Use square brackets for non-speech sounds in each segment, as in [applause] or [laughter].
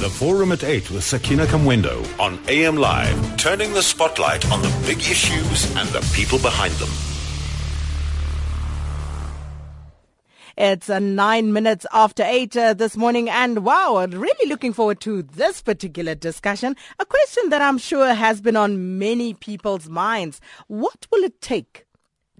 The Forum at 8 with Sakina Kamwendo on AM Live, turning the spotlight on the big issues and the people behind them. It's uh, nine minutes after eight uh, this morning, and wow, really looking forward to this particular discussion. A question that I'm sure has been on many people's minds. What will it take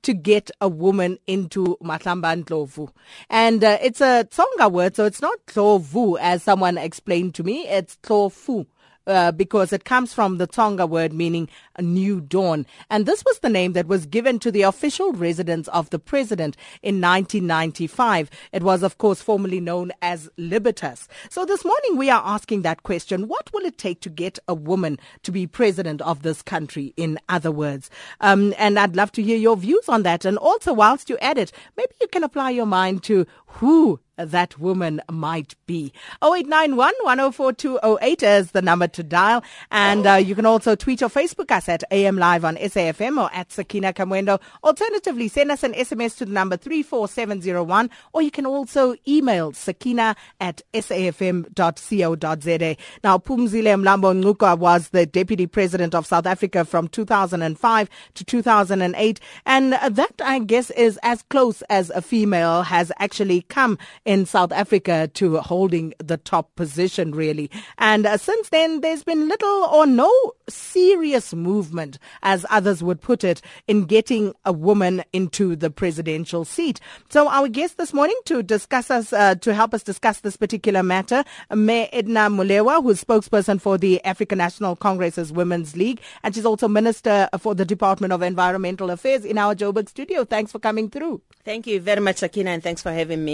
to get a woman into Mahlamba Ndlopfu. And uh, it's a Tsonga word, so it's not Tlovu as someone explained to me. It's Tlofu uh, because it comes from the Tonga word meaning new dawn. And this was the name that was given to the official residence of the president in 1995. It was, of course, formerly known as Libertas. So this morning we are asking that question. What will it take to get a woman to be president of this country, in other words? Um, and I'd love to hear your views on that. And also, whilst you're at it, maybe you can apply your mind to who that woman might be. 0891 104208 is the number to dial. And uh, you can also tweet or Facebook us at AM Live on SAFM or at Sakina Kamwendo. Alternatively, send us an SMS to the number 34701 or you can also email sakina at safm.co.za. Now, Phumzile Mlambo Ngcuka was the Deputy President of South Africa from 2005 to 2008. And that, I guess, is as close as a female has actually come in South Africa to holding the top position, really. And uh, since then, there's been little or no serious movement, as others would put it, in getting a woman into the presidential seat. So our guest this morning to discuss us, uh, to help us discuss this particular matter, Mayor Edna Molewa, who's spokesperson for the African National Congress's Women's League, and she's also Minister for the Department of Environmental Affairs in our Joburg studio. Thanks for coming through. Thank you very much, Sakina, and thanks for having me.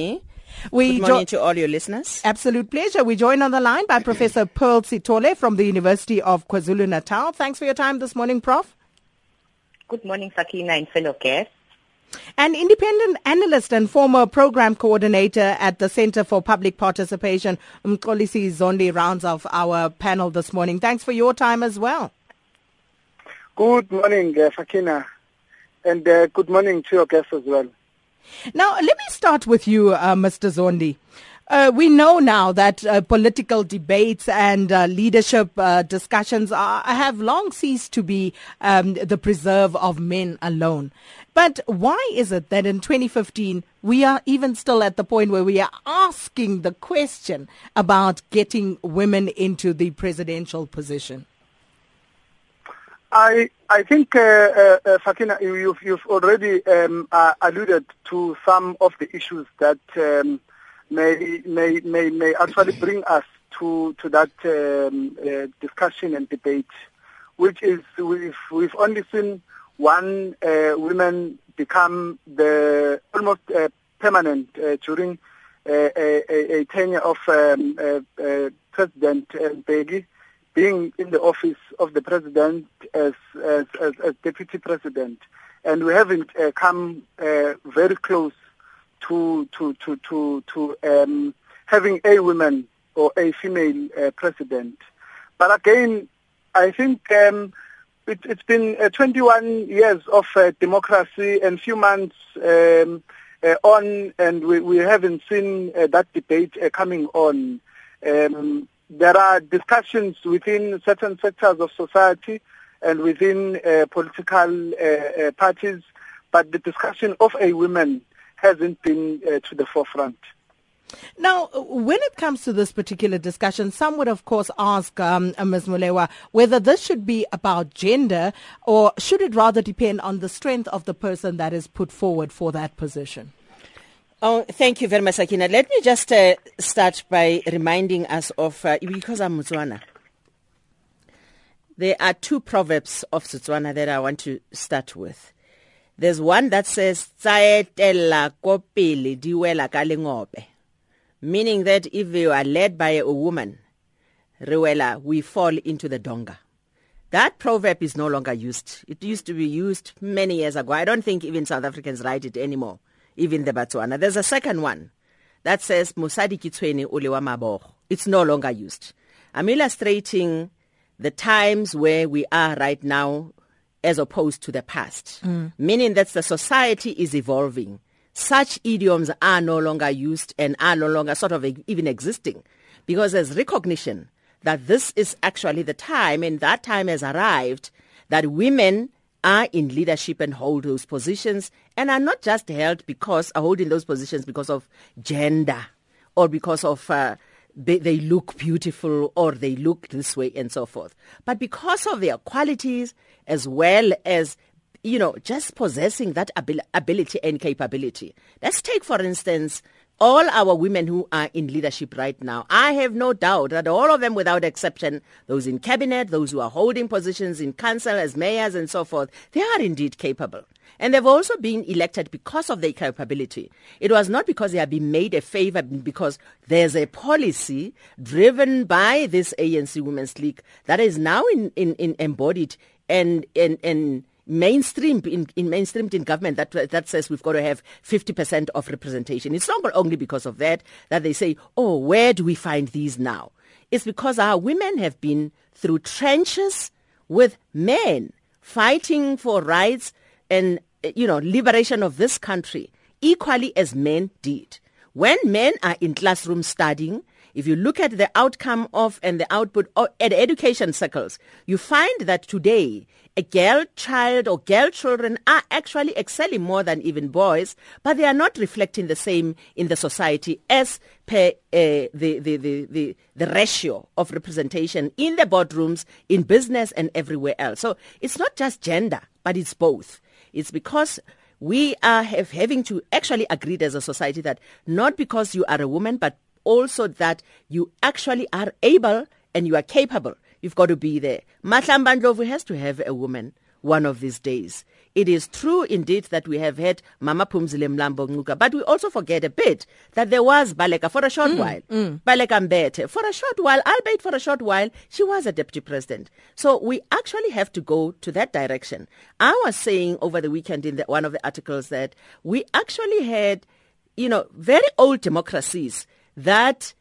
We Good morning jo- to all your listeners. Absolute pleasure. We join on the line by Professor Pearl Sithole from the University of KwaZulu-Natal. Thanks for your time this morning, Prof. Good morning, Sakina and fellow guests. An independent analyst and former program coordinator at the Center for Public Participation, Mxolisi Zondi, rounds off our panel this morning. Thanks for your time as well. Good morning, uh, Sakina, and uh, good morning to your guests as well. Now, let me start with you, uh, Mr. Zondi. Uh, we know now that uh, political debates and uh, leadership uh, discussions are, have long ceased to be um, the preserve of men alone. But why is it that in 2015 we are even still at the point where we are asking the question about getting women into the presidential position? I I think, uh, uh, uh, Sakina, you've, you've already um, uh, alluded to some of the issues that um, may, may may may actually [clears throat] bring us to to that um, uh, discussion and debate, which is we've we've only seen one uh, woman become the almost permanent during a, a, a, tenure of um, President Mbeki being in the office of the president as as, as, as deputy president, and we haven't uh, come uh, very close to to to to to um, having a woman or a female uh, president. But again, I think um, it, has been uh, 21 years of uh, democracy and few months. Um, uh, on, and we, we haven't seen that debate coming on. Um, there are discussions within certain sectors of society and within uh, political uh, uh, parties, but the discussion of a woman hasn't been uh, to the forefront. Now, when it comes to this particular discussion, some would, of course, ask um, Ms. Molewa whether this should be about gender or should it rather depend on the strength of the person that is put forward for that position? Oh, thank you very much, Akina. Let me just uh, start by reminding us of, uh, because I'm Motswana, there are two proverbs of Setswana that I want to start with. There's one that says, Tsaetela kopele diwela kalengope, meaning that if you are led by a woman, rewela, we fall into the donga. That proverb is no longer used. It used to be used many years ago. I don't think even South Africans write it anymore even the Botswana. There's a second one that says Musadi Kitsweni Ulewa Mabogo. It's no longer used. I'm illustrating the times where we are right now as opposed to the past, mm. meaning that the society is evolving. Such idioms are no longer used and are no longer sort of even existing because there's recognition that this is actually the time and that time has arrived that women are in leadership and hold those positions and are not just held because are holding those positions because of gender or because of uh, they, they look beautiful or they look this way and so forth but because of their qualities as well as you know just possessing that abil- ability and capability. Let's take for instance all our women who are in leadership right now, I have no doubt that all of them, without exception, those in cabinet, those who are holding positions in council as mayors and so forth, they are indeed capable. And they've also been elected because of their capability. It was not because they have been made a favor, because there's a policy driven by this ANC Women's League that is now in, in, in embodied and, and, and mainstreamed in, in mainstreamed in government that that says we've got to have 50% of representation. It's not only because of that that they say, oh, where do we find these now? It's because our women have been through trenches with men fighting for rights and you know liberation of this country equally as men did. When men are in classrooms studying, if you look at the outcome of and the output of, at education circles, you find that today a girl child or girl children are actually excelling more than even boys, but they are not reflecting the same in the society as per uh, the, the, the, the, ratio of representation in the boardrooms, in business and everywhere else. So it's not just gender, but it's both. It's because we are having to actually agree as a society that not because you are a woman, but also that you actually are able and you are capable. You've got to be there. Mahlamba has to have a woman one of these days. It is true indeed that we have had Mama Phumzile Mlambo Ngcuka, but we also forget a bit that there was Baleka for a short mm, while. Mm. Baleka Mbete for a short while, albeit for a short while, she was a deputy president. So we actually have to go to that direction. I was saying over the weekend in the, one of the articles that we actually had, you know, very old democracies that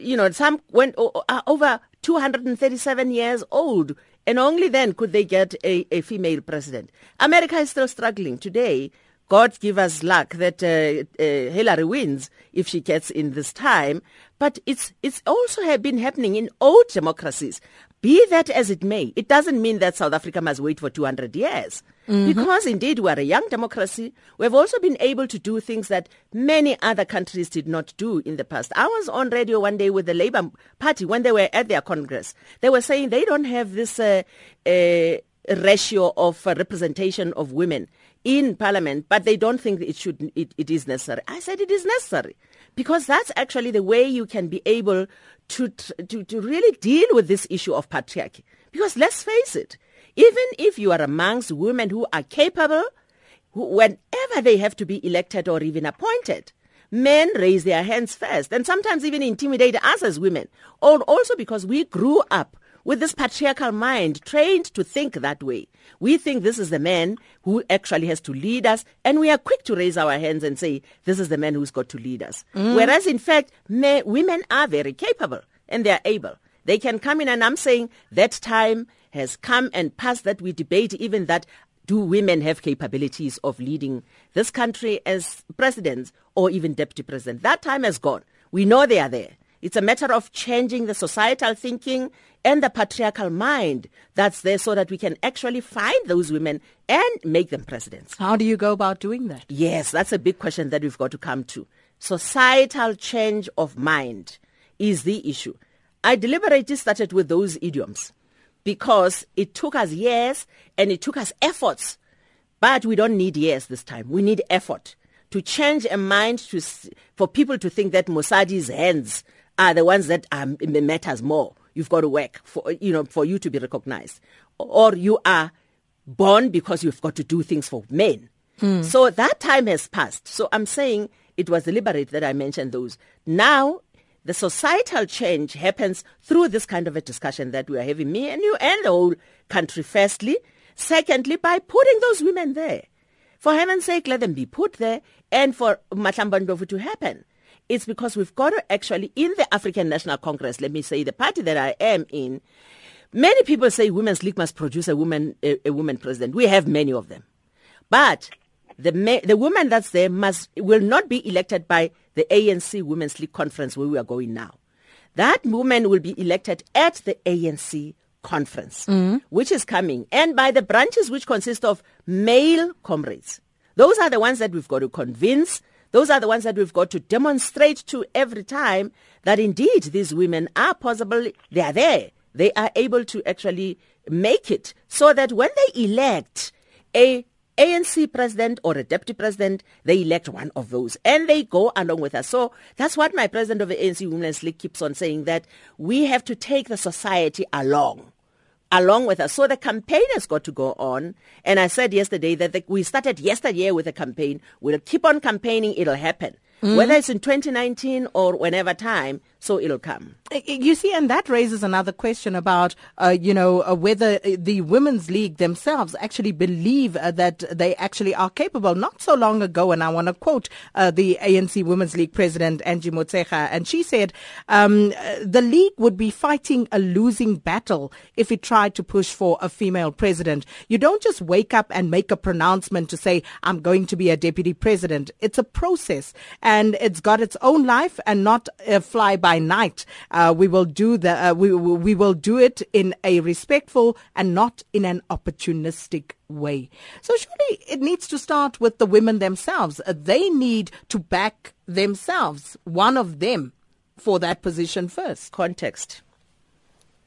you know, some went uh, over 237 years old, and only then could they get a, a female president. America is still struggling today. God give us luck that uh, uh, Hillary wins if she gets in this time. But it's it's also been happening in old democracies. Be that as it may, it doesn't mean that South Africa must wait for 200 years. Mm-hmm. Because indeed we are a young democracy, we've also been able to do things that many other countries did not do in the past. I was on radio one day with the Labour Party when they were at their Congress. They were saying they don't have this uh, uh, ratio of uh, representation of women in parliament, but they don't think it should it, it is necessary. I said it is necessary because that's actually the way you can be able to, to, to really deal with this issue of patriarchy. Because let's face it, even if you are amongst women who are capable, who, whenever they have to be elected or even appointed, men raise their hands first and sometimes even intimidate us as women. Or also because we grew up with this patriarchal mind, trained to think that way. We think this is the man who actually has to lead us, and we are quick to raise our hands and say, this is the man who's got to lead us. Mm. Whereas, in fact, men, women are very capable and they are able. They can come in, and I'm saying that time has come and passed that we debate even that do women have capabilities of leading this country as presidents or even deputy president? That time has gone. We know they are there. It's a matter of changing the societal thinking and the patriarchal mind that's there so that we can actually find those women and make them presidents. How do you go about doing that? Yes, that's a big question that we've got to come to. Societal change of mind is the issue. I deliberately started with those idioms because it took us years and it took us efforts. But we don't need years this time. We need effort to change a mind to, for people to think that Mosadi's hands are the ones that um, matters more. You've got to work for you know for you to be recognized, or you are born because you've got to do things for men. Hmm. So that time has passed. So I'm saying it was deliberate that I mentioned those. Now the societal change happens through this kind of a discussion that we are having, me and you and the whole country, firstly. Secondly, by putting those women there. For heaven's sake, let them be put there and for Mahlamba to happen. It's because we've got to actually, in the African National Congress, let me say, the party that I am in, many people say Women's League must produce a woman, a, a woman president. We have many of them. But the, the woman that's there must, will not be elected by the ANC Women's League conference where we are going now. That woman will be elected at the ANC conference, mm. which is coming, and by the branches which consist of male comrades. Those are the ones that we've got to convince. Those are the ones that we've got to demonstrate to every time that indeed these women are possible, they are there. They are able to actually make it so that when they elect a ANC president or a deputy president, they elect one of those and they go along with us. So that's what my president of the ANC Women's League keeps on saying that we have to take the society along along with us. So the campaign has got to go on. And I said yesterday that the, we started yesterday with a campaign. We'll keep on campaigning. It'll happen. Mm-hmm. Whether it's in 2019 or whenever time, so it'll come. You see, and that raises another question about, uh, you know, uh, whether uh, the Women's League themselves actually believe uh, that they actually are capable. Not so long ago, and I want to quote uh, the ANC Women's League president, Angie Motshekga, and she said, um, uh, the league would be fighting a losing battle if it tried to push for a female president. You don't just wake up and make a pronouncement to say, I'm going to be a deputy president. It's a process and it's got its own life and not a fly by night. Uh, we will do the uh, we we will do it in a respectful and not in an opportunistic way. So surely it needs to start with the women themselves. Uh, they need to back themselves, one of them, for that position first. Context.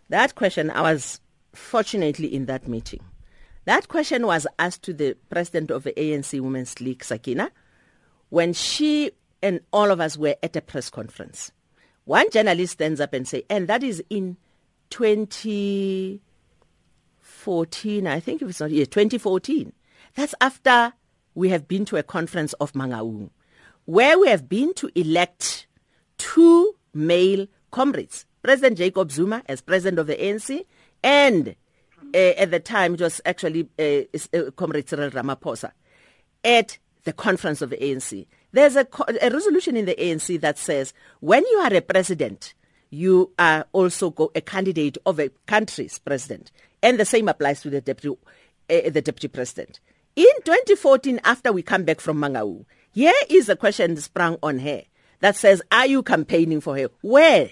That question, I was fortunately in that meeting. That question was asked to the president of the ANC Women's League, Sakina, when she and all of us were at a press conference. One journalist stands up and say, and that is in 2014, I think it was not, yeah, 2014. That's after we have been to a conference of Mangaung, where we have been to elect two male comrades, President Jacob Zuma as president of the ANC, and uh, at the time it was actually uh, Comrade Cyril Ramaphosa at the conference of the ANC. There's a, a resolution in the ANC that says when you are a president, you are also a candidate of a country's president, and the same applies to the deputy, uh, the deputy president. In 2014, after we come back from Mangaung, here is a question sprung on her that says, "Are you campaigning for her? Where?"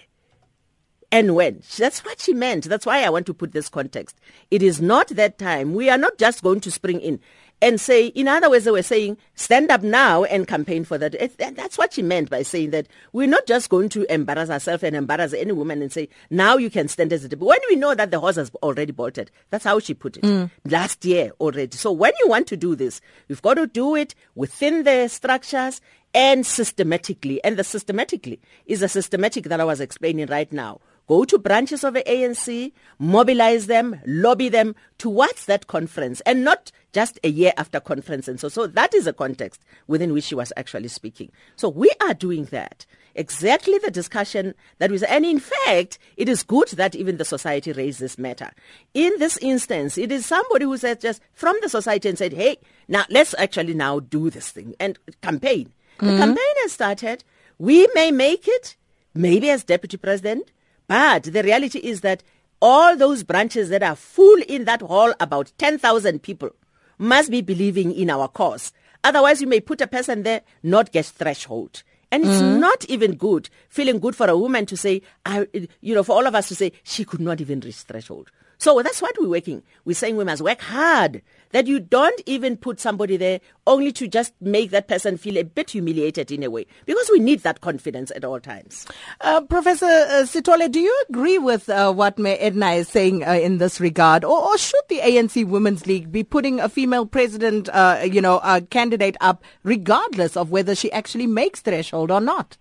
and when. That's what she meant. That's why I want to put this context. It is not that time. We are not just going to spring in and say, in other words, they were saying, stand up now and campaign for that. It, that's what she meant by saying that we're not just going to embarrass ourselves and embarrass any woman and say, now you can stand as a deputy. When we know that the horse has already bolted. That's how she put it. Mm. Last year already. So when you want to do this, you've got to do it within the structures and systematically. And the systematically is a systematic that I was explaining right now. Go to branches of the ANC, mobilize them, lobby them towards that conference and not just a year after conference. And so, so that is a context within which she was actually speaking. So we are doing that. Exactly the discussion that was, and in fact, it is good that even the society raised this matter. In this instance, it is somebody who said just from the society and said, hey, now let's actually now do this thing and campaign. The mm-hmm. campaign has started. We may make it, maybe as deputy president, but the reality is that all those branches that are full in that hall, about 10,000 people, must be believing in our cause. Otherwise, you may put a person there, not get threshold. And it's mm. not even good, feeling good for a woman to say, I, you know, for all of us to say, she could not even reach threshold. So that's what we're working. We're saying we must work hard. That you don't even put somebody there only to just make that person feel a bit humiliated in a way. Because we need that confidence at all times. Uh, Professor uh, Sithole, do you agree with uh, what Mayor Edna is saying uh, in this regard, or, or should the ANC Women's League be putting a female president, uh, you know, a candidate up, regardless of whether she actually makes threshold or not?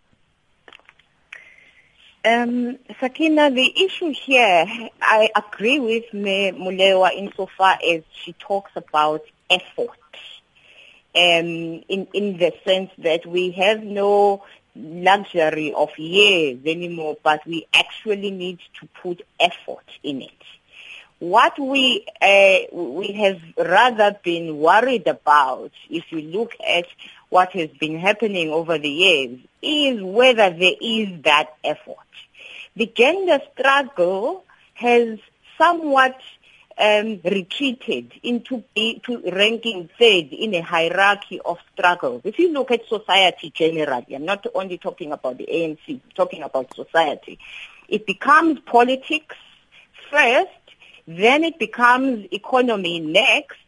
Um, Sakina, the issue here, I agree with Me Molewa insofar as she talks about effort. Um, in, in the sense that we have no luxury of years anymore, but we actually need to put effort in it. What we uh, we have rather been worried about, if you look at what has been happening over the years, is whether there is that effort. The gender struggle has somewhat um, retreated into ranking third in a hierarchy of struggles. If you look at society generally, I'm not only talking about the ANC, I'm talking about society. It becomes politics first, then it becomes economy next,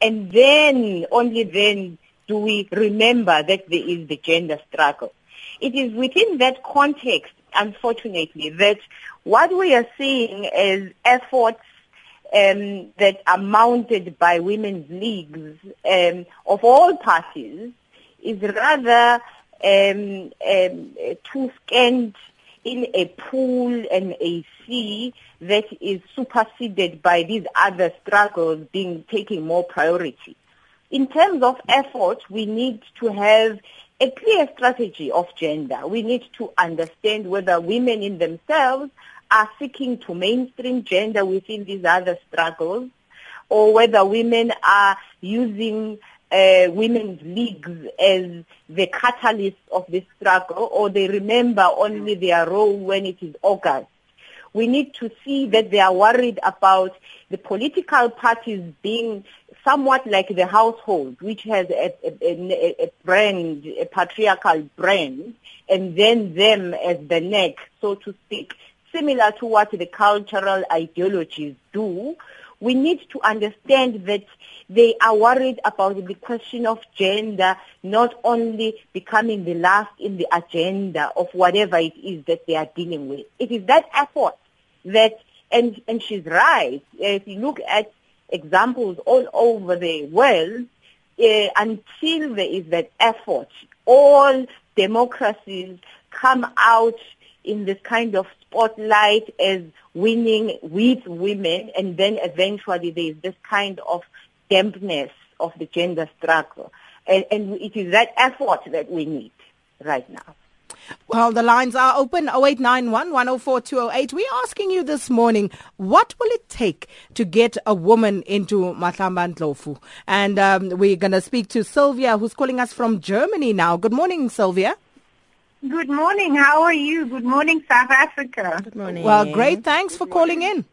and then, only then, do we remember that there is the gender struggle. It is within that context, unfortunately, that what we are seeing as efforts um, that are mounted by women's leagues um, of all parties is rather um, um, too scant in a pool and a sea that is superseded by these other struggles being taking more priority. In terms of effort, we need to have a clear strategy of gender. We need to understand whether women in themselves are seeking to mainstream gender within these other struggles or whether women are using uh, women's leagues as the catalyst of this struggle or they remember only their role when it is August. We need to see that they are worried about the political parties being somewhat like the household, which has a, a, a, brand, a patriarchal brand, and then them as the neck, so to speak, similar to what the cultural ideologies do. We need to understand that they are worried about the question of gender not only becoming the last in the agenda of whatever it is that they are dealing with. It is that effort that, and, and she's right, if you look at examples all over the world, uh, until there is that effort, all democracies come out in this kind of spotlight as winning with women and then eventually there is this kind of dampness of the gender struggle. And, and it is that effort that we need right now. Well, the lines are open 0891 104 208. We're asking you this morning, what will it take to get a woman into Mahlamba Ndlopfu? And um, we're going to speak to Sylvia, who's calling us from Germany now. Good morning, Sylvia. Good morning. How are you? Good morning, South Africa. Good morning. Well, great. Thanks for calling in.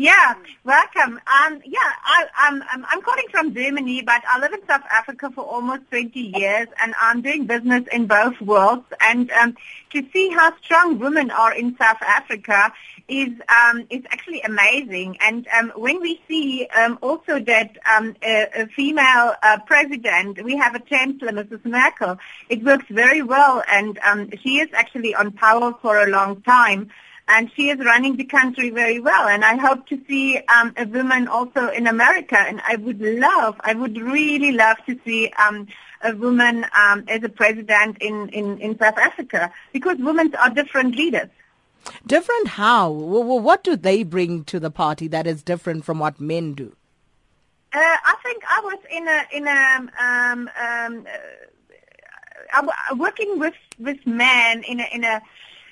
Yeah, welcome. Um, yeah, I, I'm, I'm, I'm calling from Germany, but I live in South Africa for almost 20 years, and I'm doing business in both worlds. And um, to see how strong women are in South Africa is um, is actually amazing. And um, when we see um, also that um, a, a female uh, president, we have a chancellor, Mrs. Merkel, it works very well, and um, she is actually on power for a long time and she is running the country very well. And I hope to see um, a woman also in America. And I would love, I would really love to see um, a woman um, as a president in, in, in South Africa because women are different leaders. Different how? What do they bring to the party that is different from what men do? Uh, I think I was in a in a um, um, uh, working with with men in a in a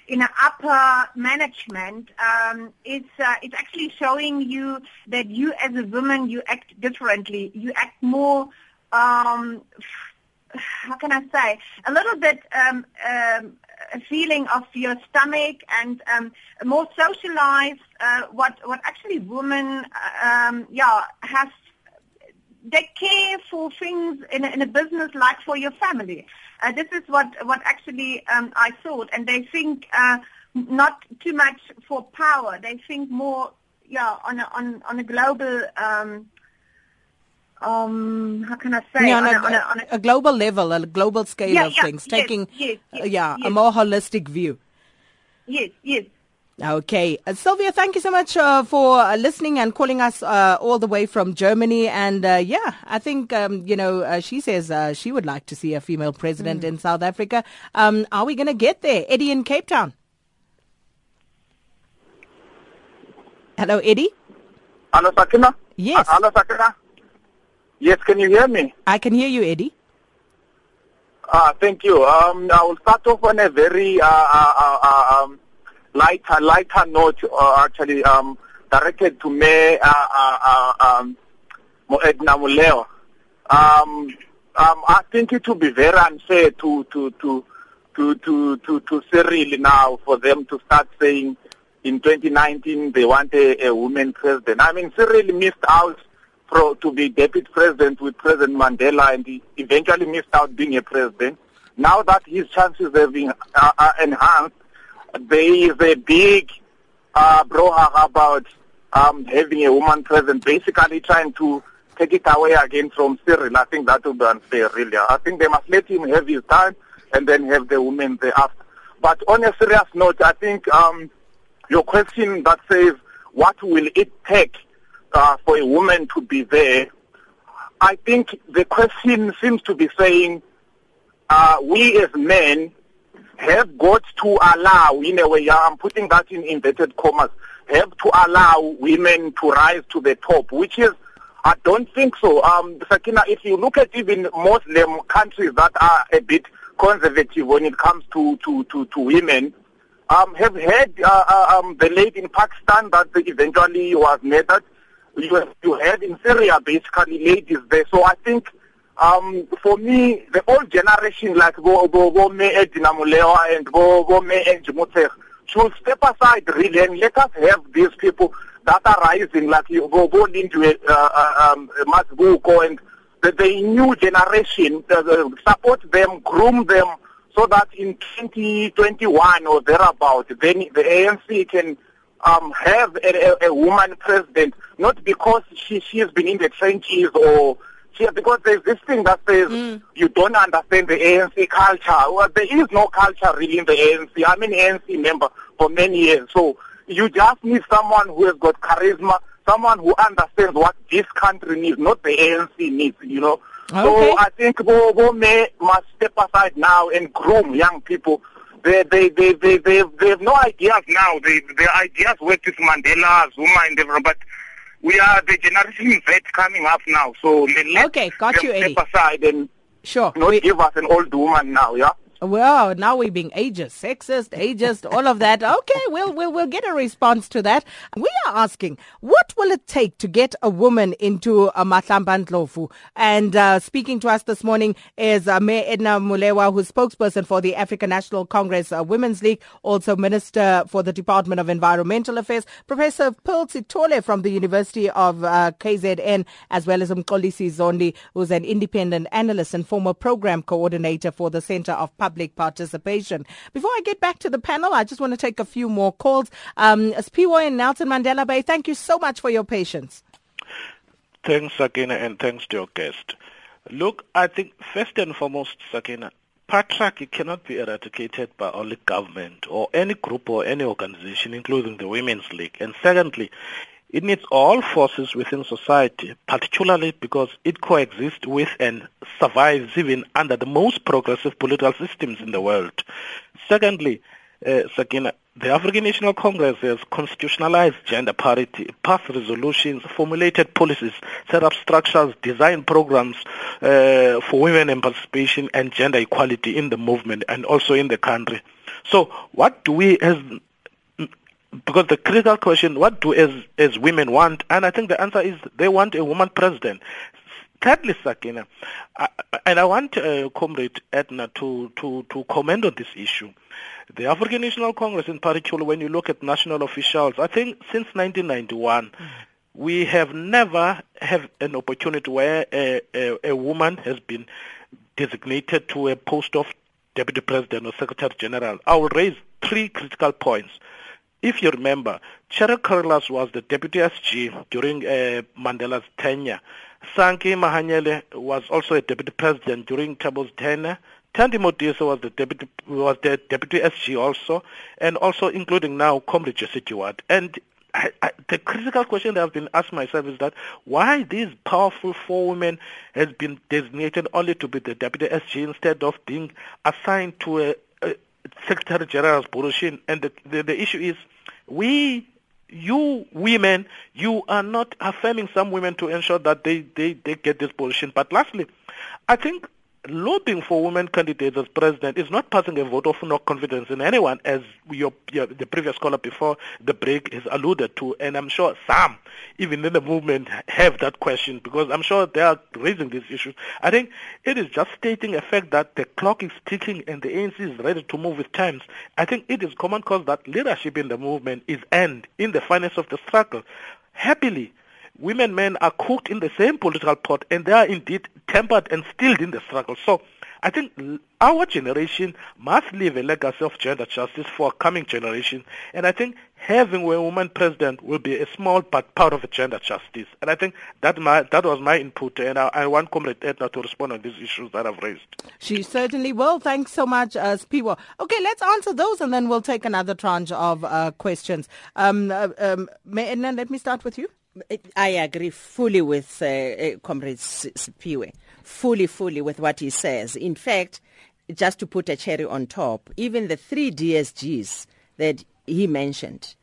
in upper management, um, it's uh, it's actually showing you that you as a woman you act differently. You act more. Um, how can I say? A little bit um, um, a feeling of your stomach and um, more socialized. Uh, what what actually women um, yeah have they care for things in a, in a business like for your family. Uh, this is what what actually um, I thought, and they think uh, not too much for power. They think more, yeah, on a on on a global. Um, um, how can I say? Yeah, on, a, on, a, on, a, a, global level, a global scale yeah, of yeah, things, yes, taking, yes, yes, uh, yeah, a more holistic view. Yes, yes. Okay. Uh, Sylvia, thank you so much uh, for uh, listening and calling us uh, all the way from Germany. And uh, yeah, I think, um, you know, uh, she says she would like to see a female president mm. in South Africa. Um, are we going to get there? Eddie in Cape Town. Hello, Eddie. Hello, Sakina. Yes. Hello, Sakina. Yes, can you hear me? I can hear you, Eddie. Ah, thank you. Um, I will start off on a very um, lighter, lighter note, uh, actually, um, directed to Mayor uh, uh, uh, um. Um, um, I think it would be very unfair to to to to to to, to Cyril now for them to start saying in 2019 they want a, a woman president. I mean, Cyril missed out pro, to be deputy president with President Mandela, and he eventually missed out being a president. Now that his chances have been uh, uh, enhanced, there is a big uh, brouhaha about um, having a woman present, basically trying to take it away again from Cyril. I think that would be unfair, really. I think they must let him have his time and then have the women thereafter. But on a serious note, I think um, your question that says, what will it take uh, for a woman to be there? I think the question seems to be saying, uh, we as men have got to allow, in a way, I'm putting that in inverted commas, have to allow women to rise to the top, which is, I don't think so. Um, Sakina, if you look at even Muslim countries that are a bit conservative when it comes to, to, to, to women, um, have had uh, uh, um, the lady in Pakistan that eventually was murdered. You, you had in Syria basically ladies there. So I think um, for me, the old generation like Bo, Bo, Bo Me Edina Molewa and Bo, Bo Me Angie Motshekga should step aside really and let us have these people that are rising like you go, go into uh, uh, um, and the, the new generation, uh, support them, groom them so that in 2021 or thereabout, then the ANC can um, have a, a, a woman president, not because she, she has been in the trenches or here because there's this thing that says mm. you don't understand the ANC culture. Well, there is no culture really in the ANC. I'm an ANC member for many years. So you just need someone who has got charisma, someone who understands what this country needs, not the ANC needs, you know. Okay. So I think may must step aside now and groom young people. They they they they they, they have no ideas now. They, their ideas work with Mandela, Zuma, and everyone, but we are the generation Z coming up now. So let okay, got you, step Eddie. aside and Sure. not We- give us an old woman now, yeah? Well, now we're being ageist, sexist, ageist, all of that. Okay, we'll, we'll, we'll get a response to that. We are asking, what will it take to get a woman into a Mahlamba Ndlopfu? And uh, speaking to us this morning is uh, Mayor Edna Molewa, who's spokesperson for the African National Congress uh, Women's League, also Minister for the Department of Environmental Affairs, Professor Pearl Sithole from the University of uh, KZN, as well as Mxolisi Zondi, who's an independent analyst and former program coordinator for the Center of Public Public participation. Before I get back to the panel, I just want to take a few more calls. Um, Siphiwe and Nelson Mandela Bay, thank you so much for your patience. Thanks, Sakina, and thanks to your guest. Look, I think first and foremost, Sakina, patriarchy cannot be eradicated by only government or any group or any organization, including the Women's League. And secondly, it needs all forces within society, particularly because it coexists with and survives even under the most progressive political systems in the world. Secondly, uh, Sakina, the African National Congress has constitutionalized gender parity, passed resolutions, formulated policies, set up structures, designed programs uh, for women and participation and gender equality in the movement and also in the country. So what do we as because the critical question, what do as as women want? And I think the answer is they want a woman president. Thirdly, Sakina, I, and I want uh, Comrade Edna to, to, to comment on this issue. The African National Congress, in particular, when you look at national officials, I think since 1991, we have never have an opportunity where a, a, a woman has been designated to a post of deputy president or secretary general. I will raise three critical points. If you remember, Cheryl Carolus was the deputy SG during uh, Mandela's tenure. Sankie Mahanyele was also a deputy president during Thabo's tenure. Thandi Modise was the deputy was the deputy SG also, and also including now Comrade Stewart. And I, I, the critical question that I've been asking myself is that why these powerful four women has been designated only to be the deputy SG instead of being assigned to a, a Secretary General's position. And the, the, the issue is we you women, you are not affirming some women to ensure that they, they, they get this position. But lastly, I think lobbying for women candidates as president is not passing a vote of no confidence in anyone, as your, your, the previous caller before the break has alluded to. And I'm sure some, even in the movement, have that question because I'm sure they are raising these issues. I think it is just stating a fact that the clock is ticking and the ANC is ready to move with times. I think it is common cause that leadership in the movement is end in the finance of the struggle. Happily, women men are cooked in the same political pot and they are indeed tempered and stilled in the struggle. So I think our generation must leave a legacy of gender justice for a coming generations. And I think having a woman president will be a small but part of gender justice. And I think that my that was my input. And I, I want Comrade Edna to respond on these issues that I've raised. She certainly will. Thanks so much, uh, Siphiwe. Okay, let's answer those and then we'll take another tranche of uh, questions. Um, uh, um, Edna, let me start with you. I agree fully with uh, uh, Comrade Siphiwe, fully, fully with what he says. In fact, just to put a cherry on top, even the three DSGs that he mentioned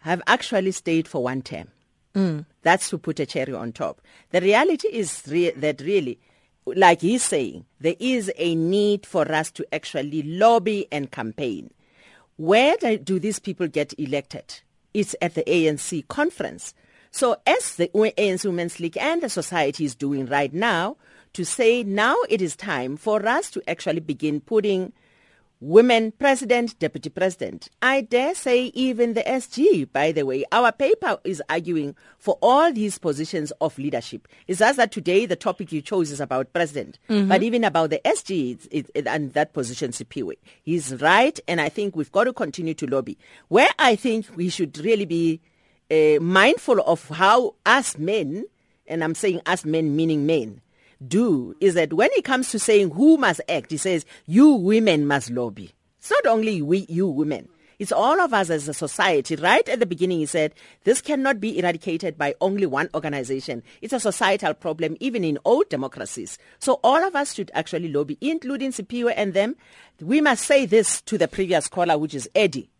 have actually stayed for one term. Mm. That's to put a cherry on top. The reality is re- that really, like he's saying, there is a need for us to actually lobby and campaign. Where do these people get elected? It's at the ANC conference. So as the ANC Women's League and the society is doing right now, to say now it is time for us to actually begin putting women president, deputy president. I dare say even the SG, by the way, our paper is arguing for all these positions of leadership. It's just that today the topic you chose is about president, mm-hmm. but even about the SG it's, it, it, and that position, Siphiwe. He's right, and I think we've got to continue to lobby. Where I think we should really be uh, mindful of how us men, and I'm saying us men meaning men, do is that when it comes to saying who must act, he says you women must lobby. It's not only we, you women. It's all of us as a society. Right at the beginning, he said, this cannot be eradicated by only one organization. It's a societal problem, even in old democracies. So all of us should actually lobby, including Siphiwe and them. We must say this to the previous caller, which is Eddie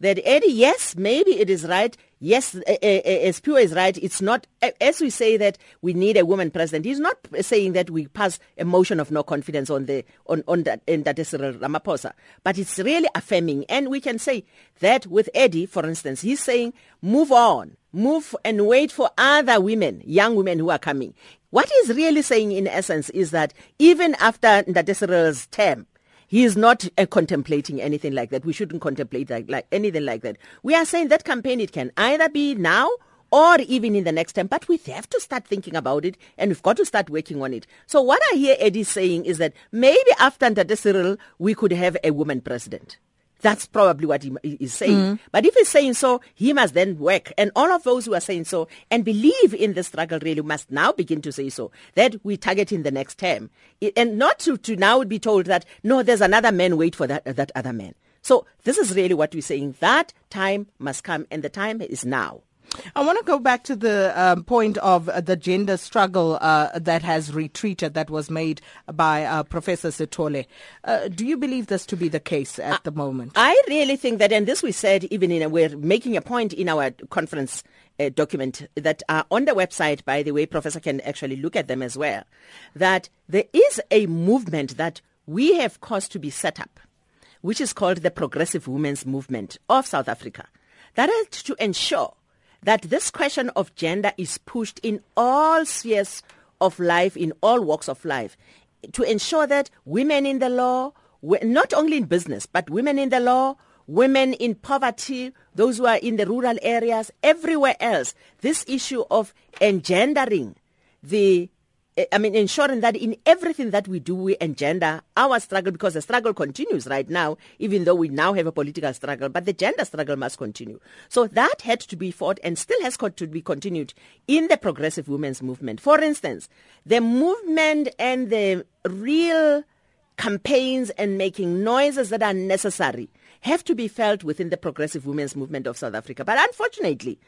that Eddie, yes, maybe it is right. Yes, as Pure is right. It's not, as we say that we need a woman president, he's not saying that we pass a motion of no confidence on the, on, on that, in that Ramaphosa. But it's really affirming. And we can say that with Eddie, for instance, he's saying move on, move and wait for other women, young women who are coming. What he's really saying in essence is that even after Ntate Cyril's term, he is not uh, contemplating anything like that. We shouldn't contemplate like, like anything like that. We are saying that campaign, it can either be now or even in the next time. But we have to start thinking about it and we've got to start working on it. So what I hear Eddie saying is that maybe after Ndade Cyril, we could have a woman president. That's probably what he is saying. Mm. But if he's saying so, he must then work. And all of those who are saying so and believe in the struggle really must now begin to say so, that we target in the next term. And not to, to now be told that, no, there's another man, wait for that, that other man. So this is really what we're saying. That time must come and the time is now. I want to go back to the um, point of uh, the gender struggle uh, that has retreated, that was made by uh, Professor Sithole. Uh, do you believe this to be the case at the moment? I really think that, and this we said even in a, we're making a point in our conference uh, document that are on the website, by the way, Professor can actually look at them as well, that there is a movement that we have caused to be set up, which is called the Progressive Women's Movement of South Africa, that is to ensure that this question of gender is pushed in all spheres of life, in all walks of life, to ensure that women in the law, not only in business, but women in the law, women in poverty, those who are in the rural areas, everywhere else, this issue of engendering the Eh, I mean, ensuring that in everything that we do, we engender our struggle because the struggle continues right now, even though we now have a political struggle, but the gender struggle must continue. So that had to be fought and still has got to be continued in the progressive women's movement. For instance, the movement and the real campaigns and making noises that are necessary have to be felt within the progressive women's movement of South Africa. But unfortunately,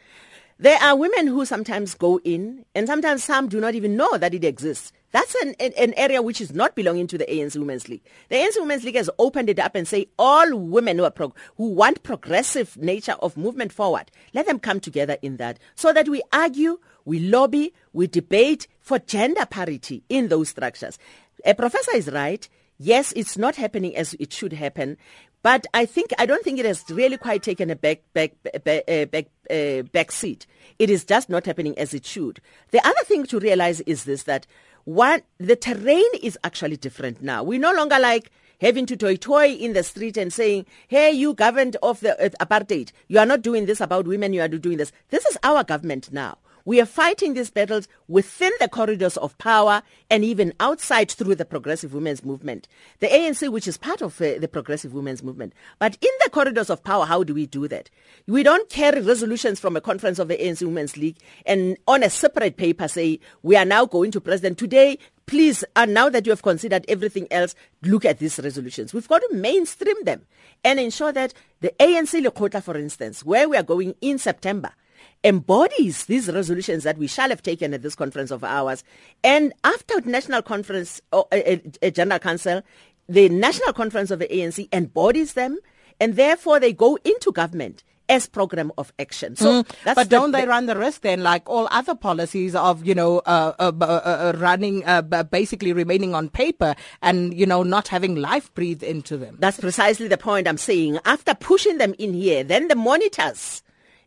there are women who sometimes go in, and sometimes some do not even know that it exists. That's an, an, an, area which is not belonging to the ANC Women's League. The ANC Women's League has opened it up and say all women who, are pro- who want progressive nature of movement forward, let them come together in that so that we argue, we lobby, we debate for gender parity in those structures. A professor is right. Yes, it's not happening as it should happen. But I think I don't think it has really quite taken a back back back uh, back, uh, back seat. It is just not happening as it should. The other thing to realize is this: that one the terrain is actually different now. We no longer like having to toy toy in the street and saying, "Hey, you governed of the uh, apartheid, you are not doing this about women. You are doing this." This is our government now. We are fighting these battles within the corridors of power and even outside through the progressive women's movement. The ANC, which is part of uh, the progressive women's movement. But in the corridors of power, how do we do that? We don't carry resolutions from a conference of the ANC Women's League and on a separate paper say, we are now going to president today please, and now that you have considered everything else, look at these resolutions. We've got to mainstream them and ensure that the ANC Lekgotla, for instance, where we are going in September, embodies these resolutions that we shall have taken at this conference of ours. And after national conference or a, a, a general council, the national conference of the ANC embodies them, and therefore they go into government as program of action. So, mm, but don't the, they run the risk then, like all other policies, of you know uh, uh, uh, uh running, uh, basically remaining on paper, and you know not having life breathed into them? That's precisely the point I'm saying. After pushing them in here, then the monitors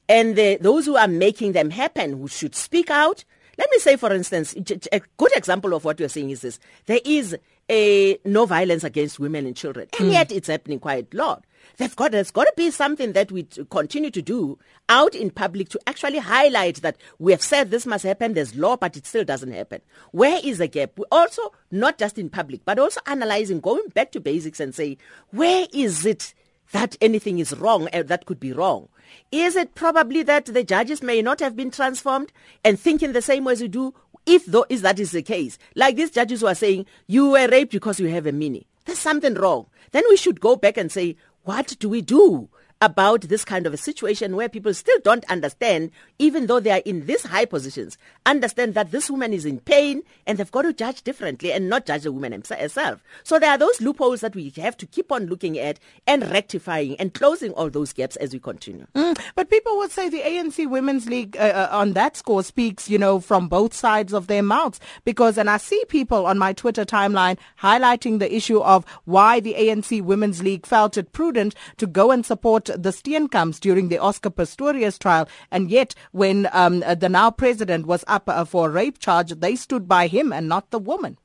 and the, those who are making them happen, who should speak out. Let me say, for instance, a good example of what you're saying is this: there is a no violence against women and children, and mm. yet it's happening quite a lot. They've got, there's got to be something that we continue to do out in public to actually highlight that we have said this must happen, there's law, but it still doesn't happen. Where is the gap? We also, not just in public, but also analyzing, going back to basics and say, where is it that anything is wrong and that could be wrong? Is it probably that the judges may not have been transformed and thinking the same way as we do? If though is that is the case, like these judges who are saying you were raped because you have a mini, there's something wrong. Then we should go back and say, what do we do about this kind of a situation where people still don't understand, even though they are in these high positions, understand that this woman is in pain and they've got to judge differently and not judge the woman herself. So there are those loopholes that we have to keep on looking at and rectifying and closing all those gaps as we continue. Mm, but people would say the ANC Women's League uh, uh, on that score speaks, you know, from both sides of their mouths because, and I see people on my Twitter timeline highlighting the issue of why the ANC Women's League felt it prudent to go and support the Steenkamps during the Oscar Pistorius trial. And yet, when um, the now president was up uh, for a rape charge, they stood by him and not the woman.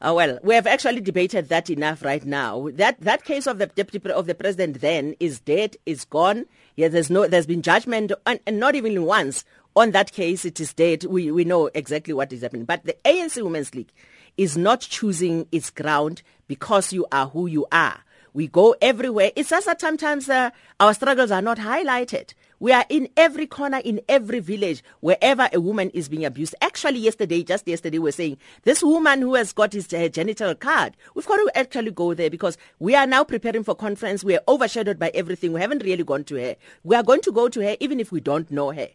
Uh, well, we have actually debated that enough right now. That that case of the deputy of the president then is dead, is gone. Yeah, there's no, there's been judgment, and, and not even once on that case. It is dead. We we know exactly what is happening. But the ANC Women's League is not choosing its ground because you are who you are. We go everywhere. It's just that sometimes uh, our struggles are not highlighted. We are in every corner, in every village, wherever a woman is being abused. Actually, yesterday, just yesterday, we are saying this woman who has got his uh, genital card, we've got to actually go there because we are now preparing for conference. We are overshadowed by everything. We haven't really gone to her. We are going to go to her even if we don't know her.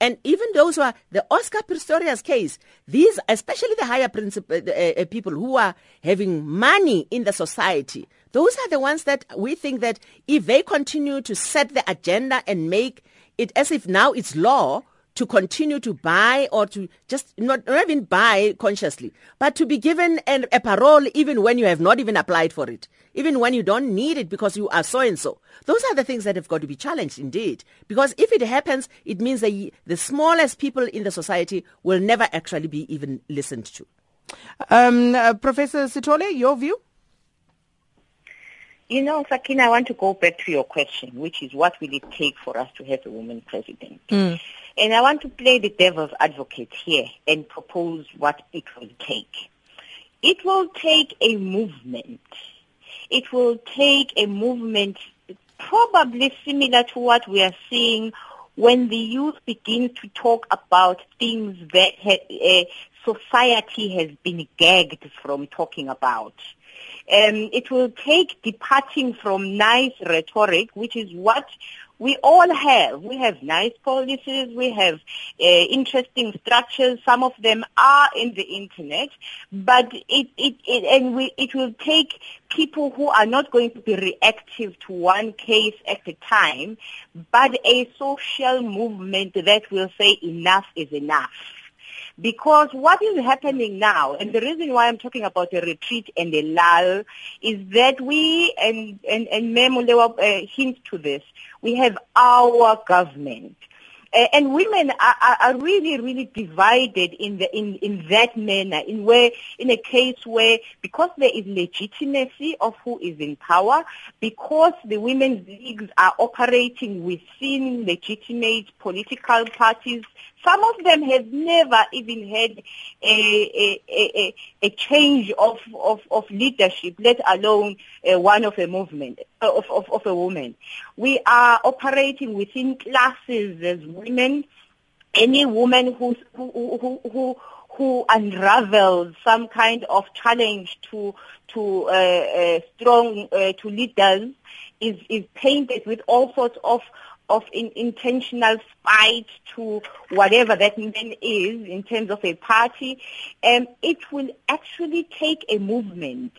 And even those who are the Oscar Pistorius case, these, especially the higher princip- uh, uh, people who are having money in the society, those are the ones that we think that if they continue to set the agenda and make it as if now it's law to continue to buy or to just not, not even buy consciously, but to be given an, a parole even when you have not even applied for it, even when you don't need it because you are so and so. Those are the things that have got to be challenged indeed. Because if it happens, it means that the smallest people in the society will never actually be even listened to. Um, uh, Professor Sithole, your view? You know, Sakina, I want to go back to your question, which is what will it take for us to have a woman president? Mm. And I want to play the devil's advocate here and propose what it will take. It will take a movement. It will take a movement probably similar to what we are seeing when the youth begin to talk about things that uh, society has been gagged from talking about. Um, it will take departing from nice rhetoric, which is what we all have. We have nice policies. We have uh, interesting structures. Some of them are in the internet, but it, it, it and we, it will take people who are not going to be reactive to one case at a time, but a social movement that will say enough is enough. Because what is happening now, and the reason why I'm talking about a retreat and a lull, is that we, and, and, and Memulewa uh, hints to this, we have our government. And women are, are, are, really, really divided in the in, in that manner, in where in a case where because there is legitimacy of who is in power, because the women's leagues are operating within legitimate political parties, some of them have never even had a, a, a, a change of, of, of leadership, let alone uh, one of a movement, of, of, of a woman. We are operating within classes as women. Any woman who, who, who, who, who unravels some kind of challenge to to uh, uh, strong uh, to leaders is is painted with all sorts of of in, intentional spite to whatever that man is in terms of a party, um, it will actually take a movement.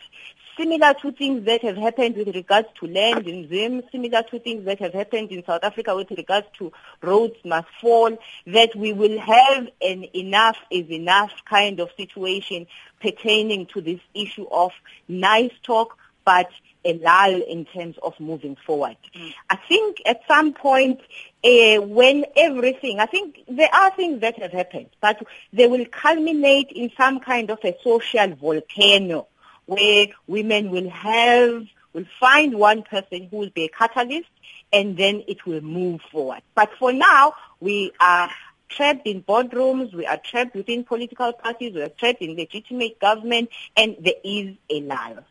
Similar to things that have happened with regards to land in Zim, similar to things that have happened in South Africa with regards to Rhodes must fall, that we will have an enough is enough kind of situation pertaining to this issue of nice talk, but a lull in terms of moving forward. Mm. I think at some point uh, when everything, I think there are things that have happened, but they will culminate in some kind of a social volcano where women will have, will find one person who will be a catalyst and then it will move forward. But for now, we are trapped in boardrooms, we are trapped within political parties, we are trapped in legitimate government, and there is a lull.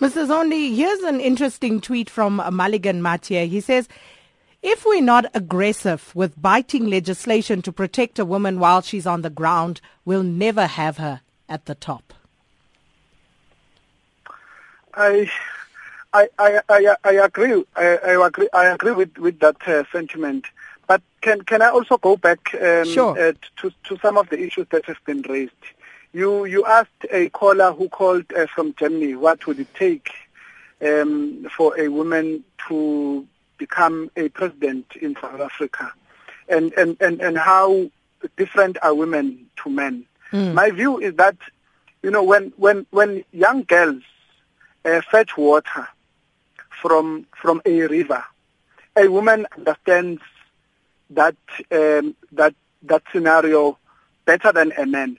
Mr. Zondi, here's an interesting tweet from Mulligan Matia. He says, if we're not aggressive with biting legislation to protect a woman while she's on the ground, we'll never have her at the top. I, I, I, I, I agree. I, I, agree. I agree with with that uh, sentiment. But can can I also go back um, sure. uh, to to some of the issues that have been raised? You you asked a caller who called uh, from Germany what would it take um, for a woman to become a president in South Africa, and and and, and how different are women to men. Mm. My view is that you know when when when young girls uh, fetch water from from a river, a woman understands that um, that that scenario better than a man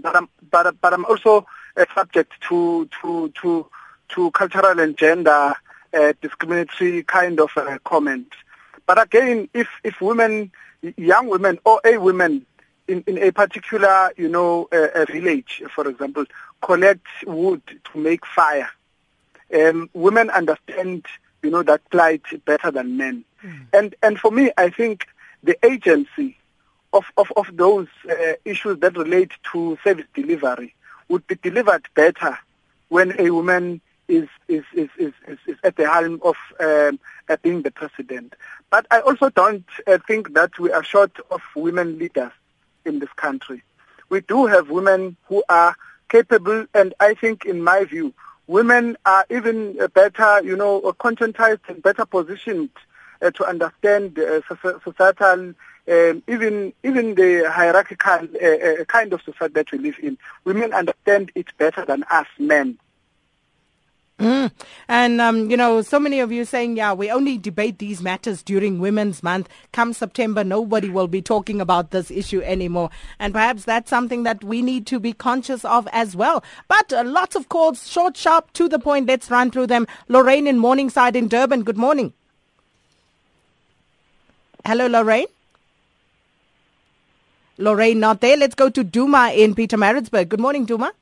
but I'm but but I'm also uh, subject to to to to cultural and gender uh, discriminatory kind of uh, comment. But again, if if women, young women or a woman in, in a particular, you know, a village, for example, collect wood to make fire, um, women understand, you know, that plight better than men. Mm. And and for me, I think the agency of, of, of those uh, issues that relate to service delivery would be delivered better when a woman is is is is, is at the helm of um, uh, being the president. But I also don't uh, think that we are short of women leaders in this country. We do have women who are capable, and I think, in my view, women are even uh, better, you know, conscientized and better positioned uh, to understand uh, societal um, even even the hierarchical uh, uh, kind of society that we live in, women understand it better than us men. Mm. And, um, you know, so many of you saying, yeah, we only debate these matters during Women's Month. Come September, nobody will be talking about this issue anymore. And perhaps that's something that we need to be conscious of as well. But uh, lots of calls, short, sharp, to the point. Let's run through them. Lorraine in Morningside in Durban, good morning. Hello, Lorraine. Lorraine not there. Let's go to Duma in Pietermaritzburg. Good morning, Duma.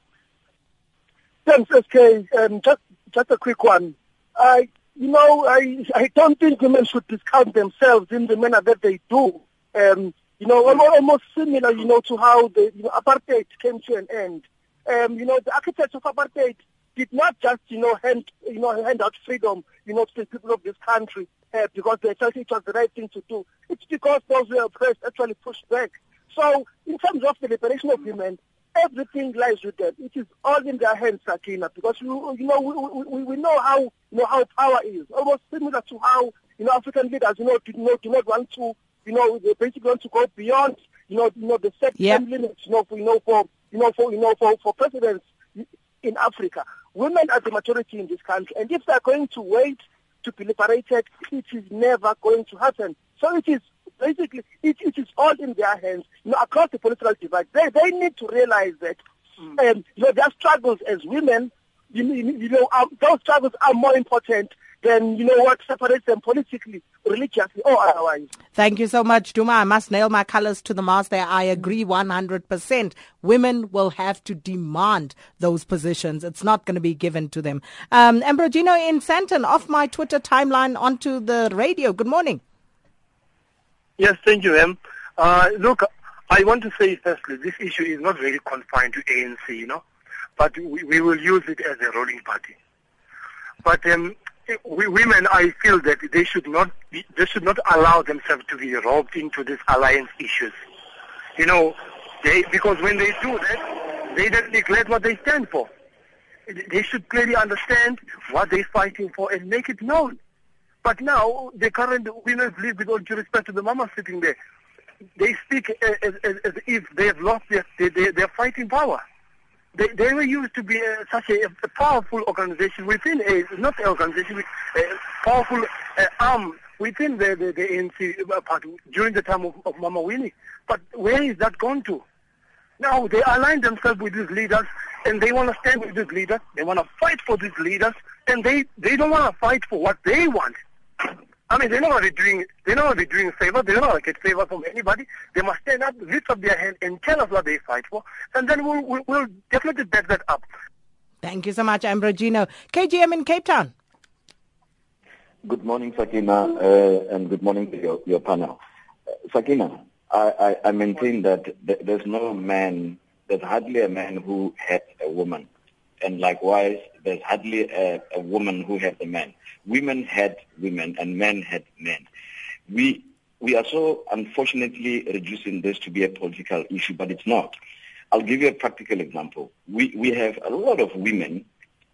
Thanks, SK. Um, just, just a quick one. I, you know, I, I don't think women should discount themselves in the manner that they do. Um, you know, almost similar, you know, to how the you know, apartheid came to an end. Um, you know, the architects of apartheid did not just, you know, hand, you know, hand out freedom, you know, to the people of this country uh, because they felt it was the right thing to do. It's because those who were oppressed actually pushed back so in terms of the liberation of women, everything lies with them. It is all in their hands, Sakina, because you, you know we, we, we know how you know how power is. Almost similar to how you know African leaders, you know, do not do not want to, you know, they basically want to go beyond, you know, you know the set yep. limits, you know, for you know for you know for you know for for presidents in Africa. Women are the majority in this country, and if they are going to wait to be liberated, it is never going to happen. So it is basically, it, it is all in their hands, you know, across the political divide. They, they need to realize that, um, you know, their struggles as women, you, you know, um, those struggles are more important than, you know what separates them politically, religiously, or otherwise. Thank you so much, Duma. I must nail my colors to the mast there. I agree 100%. Women will have to demand those positions. It's not going to be given to them. Um, Ambrogino in Sandton, off my Twitter timeline onto the radio. Good morning. Yes, thank you, Em. Uh, look, I want to say firstly, this issue is not really confined to ANC, you know, but we, we will use it as a ruling party. But um, we, women, I feel that they should not be, they should not allow themselves to be roped into these alliance issues. You know, they because when they do that, they don't neglect what they stand for. They should clearly understand what they're fighting for and make it known. But now, the current women's league, with all due respect to the mama sitting there, they speak as, as, as if they have lost their, their, their fighting power. They, they were used to be uh, such a, a, powerful organization within a, not an organization, a powerful uh, arm within the, the, the ANC party during the time of, of Mama Winnie. But where is that gone to? Now they align themselves with these leaders and they want to stand with these leaders. They want to fight for these leaders and they, they don't want to fight for what they want. I mean, they're not really doing, they're not really doing favor. They're not going to get favor from anybody. They must stand up, lift up their hand, and tell us what they fight for, and then we'll, we'll, we'll definitely back that up. Thank you so much, Ambrogino. KGM in Cape Town. Good morning, Sakina, uh, and good morning to your, your panel. Uh, Sakina, I, I, I maintain that th- there's no man, there's hardly a man who had a woman. And likewise, there's hardly a, a woman who had a man women had women and men had men. We we are so unfortunately reducing this to be a political issue, but it's not. I'll give you a practical example. We we have a lot of women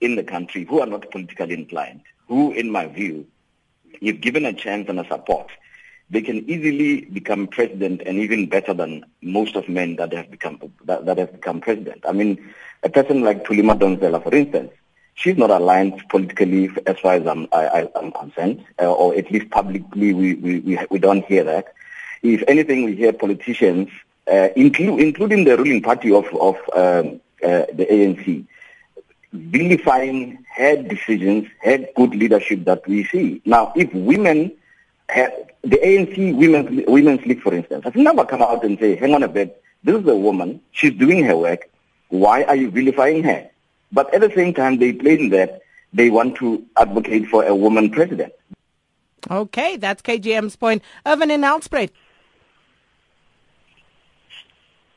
in the country who are not politically inclined, who, in my view, if given a chance and a support, they can easily become president and even better than most of men that have become that, that have become president. I mean, a person like Tulima Madonsela, for instance, she's not aligned politically as far as I'm, I, am concerned, uh, or at least publicly we, we, we, we, don't hear that. If anything, we hear politicians, uh, inclu- including the ruling party of, of um, uh, the ANC, vilifying her decisions, her good leadership that we see. Now, if women, have, the ANC Women's, Women's League, for instance, has never come out and say, hang on a bit, this is a woman, she's doing her work, why are you vilifying her? But at the same time, they claim that they want to advocate for a woman president. Okay, that's KGM's point. Irvin in Nelspruit.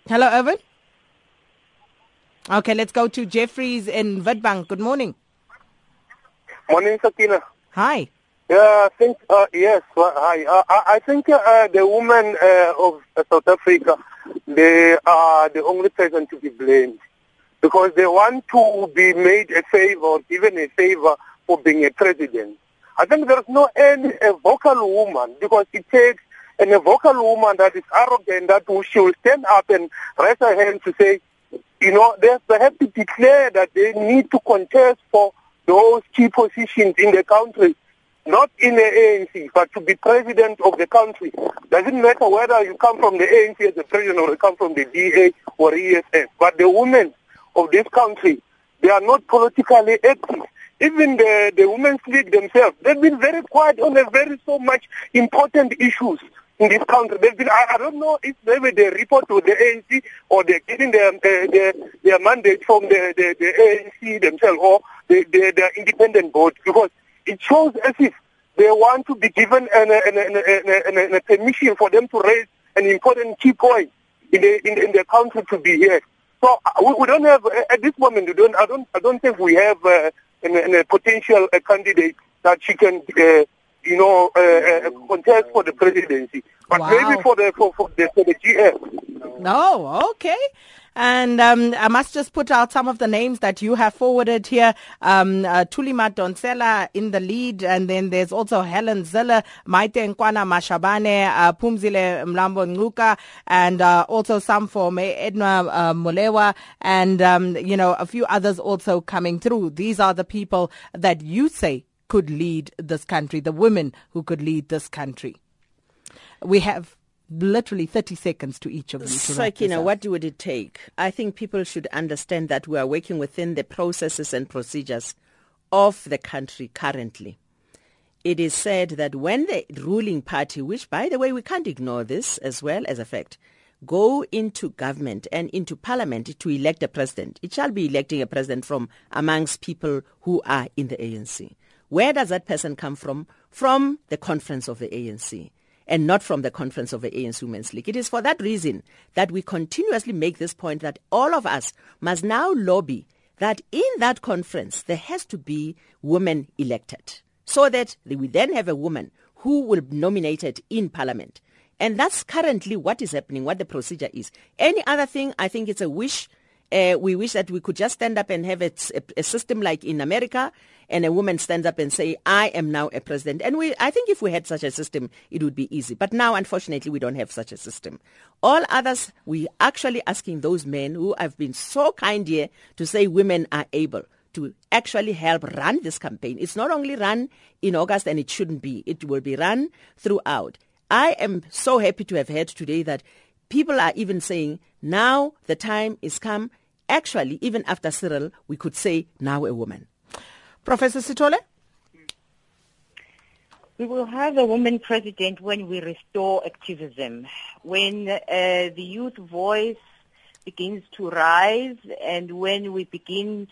Hello, Irvin. Okay, let's go to Jeffries in Witbank. Good morning. Morning, Sakina. Hi. Yeah, I think, uh, yes, hi. Uh, I, think uh, the women uh, of South Africa, they are the only person to be blamed because they want to be made a favor, even a favor for being a president. I think there's no any a vocal woman because it takes and a vocal woman that is arrogant that will stand up and raise her hand to say, you know, they have to declare that they need to contest for those key positions in the country, not in the ANC, but to be president of the country. Doesn't matter whether you come from the ANC as a president or you come from the DA or EFF, but the women of this country. They are not politically active. Even the, the Women's League themselves, they've been very quiet on a very so much important issues in this country. They've been, I, I don't know if maybe they report to the ANC or they're getting their, uh, their, their mandate from the, the, the ANC themselves or the, the, the independent board because it shows as if they want to be given an, an, an, an, an, an permission for them to raise an important key point in the, in, in the country to be here. So uh, we, we don't have at this moment. We don't. I don't. I don't think we have uh, an, an, a potential a candidate that she can, uh, you know, uh, uh contest for the presidency. But wow. maybe for the for, for the for the GM. No. Okay. And um, I must just put out some of the names that you have forwarded here. Um, uh, Thuli Madonsela in the lead, and then there's also Helen Zille, Maite Nkoana Mashabane, uh, Phumzile Mlambo Ngcuka, and uh, also some for Edna uh, Molewa, and um, you know a few others also coming through. These are the people that you say could lead this country, the women who could lead this country. We have literally 30 seconds to each of you. To wrap this Sakina, what would it take? I think people should understand that we are working within the processes and procedures of the country currently. It is said that when the ruling party, which by the way we can't ignore this as well as a fact, go into government and into parliament to elect a president, it shall be electing a president from amongst people who are in the ANC. Where does that person come from? From the conference of the ANC and not from the conference of the ANC Women's League. It is for that reason that we continuously make this point that all of us must now lobby that in that conference there has to be women elected so that we then have a woman who will be nominated in parliament. And that's currently what is happening, what the procedure is. Any other thing, I think it's a wish. Uh, we wish that we could just stand up and have a, a, system like in America, and a woman stands up and say, "I am now a president." And we, I think, if we had such a system, it would be easy. But now, unfortunately, we don't have such a system. All others, we actually asking those men who have been so kind here to say women are able to actually help run this campaign. It's not only run in August, and it shouldn't be. It will be run throughout. I am so happy to have heard today that people are even saying now the time is come. Actually, even after Cyril, we could say now a woman. Professor Sithole? We will have a woman president when we restore activism, when uh, the youth voice begins to rise, and when we begin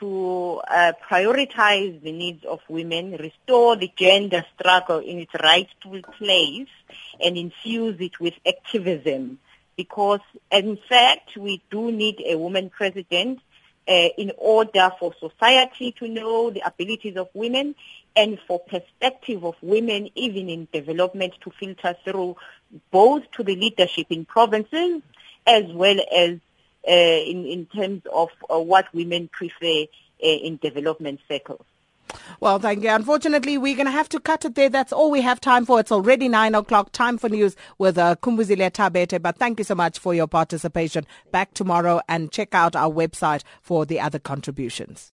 to uh, prioritize the needs of women, restore the gender struggle in its rightful place, and infuse it with activism. Because, in fact, we do need a woman president uh, in order for society to know the abilities of women and for perspective of women, even in development, to filter through both to the leadership in provinces as well as uh, in, in terms of uh, what women prefer in development circles. Well, thank you. Unfortunately, we're going to have to cut it there. That's all we have time for. It's already nine o'clock. Time for news with uh, Kumbuzile Tabete. But thank you so much for your participation. Back tomorrow and check out our website for the other contributions.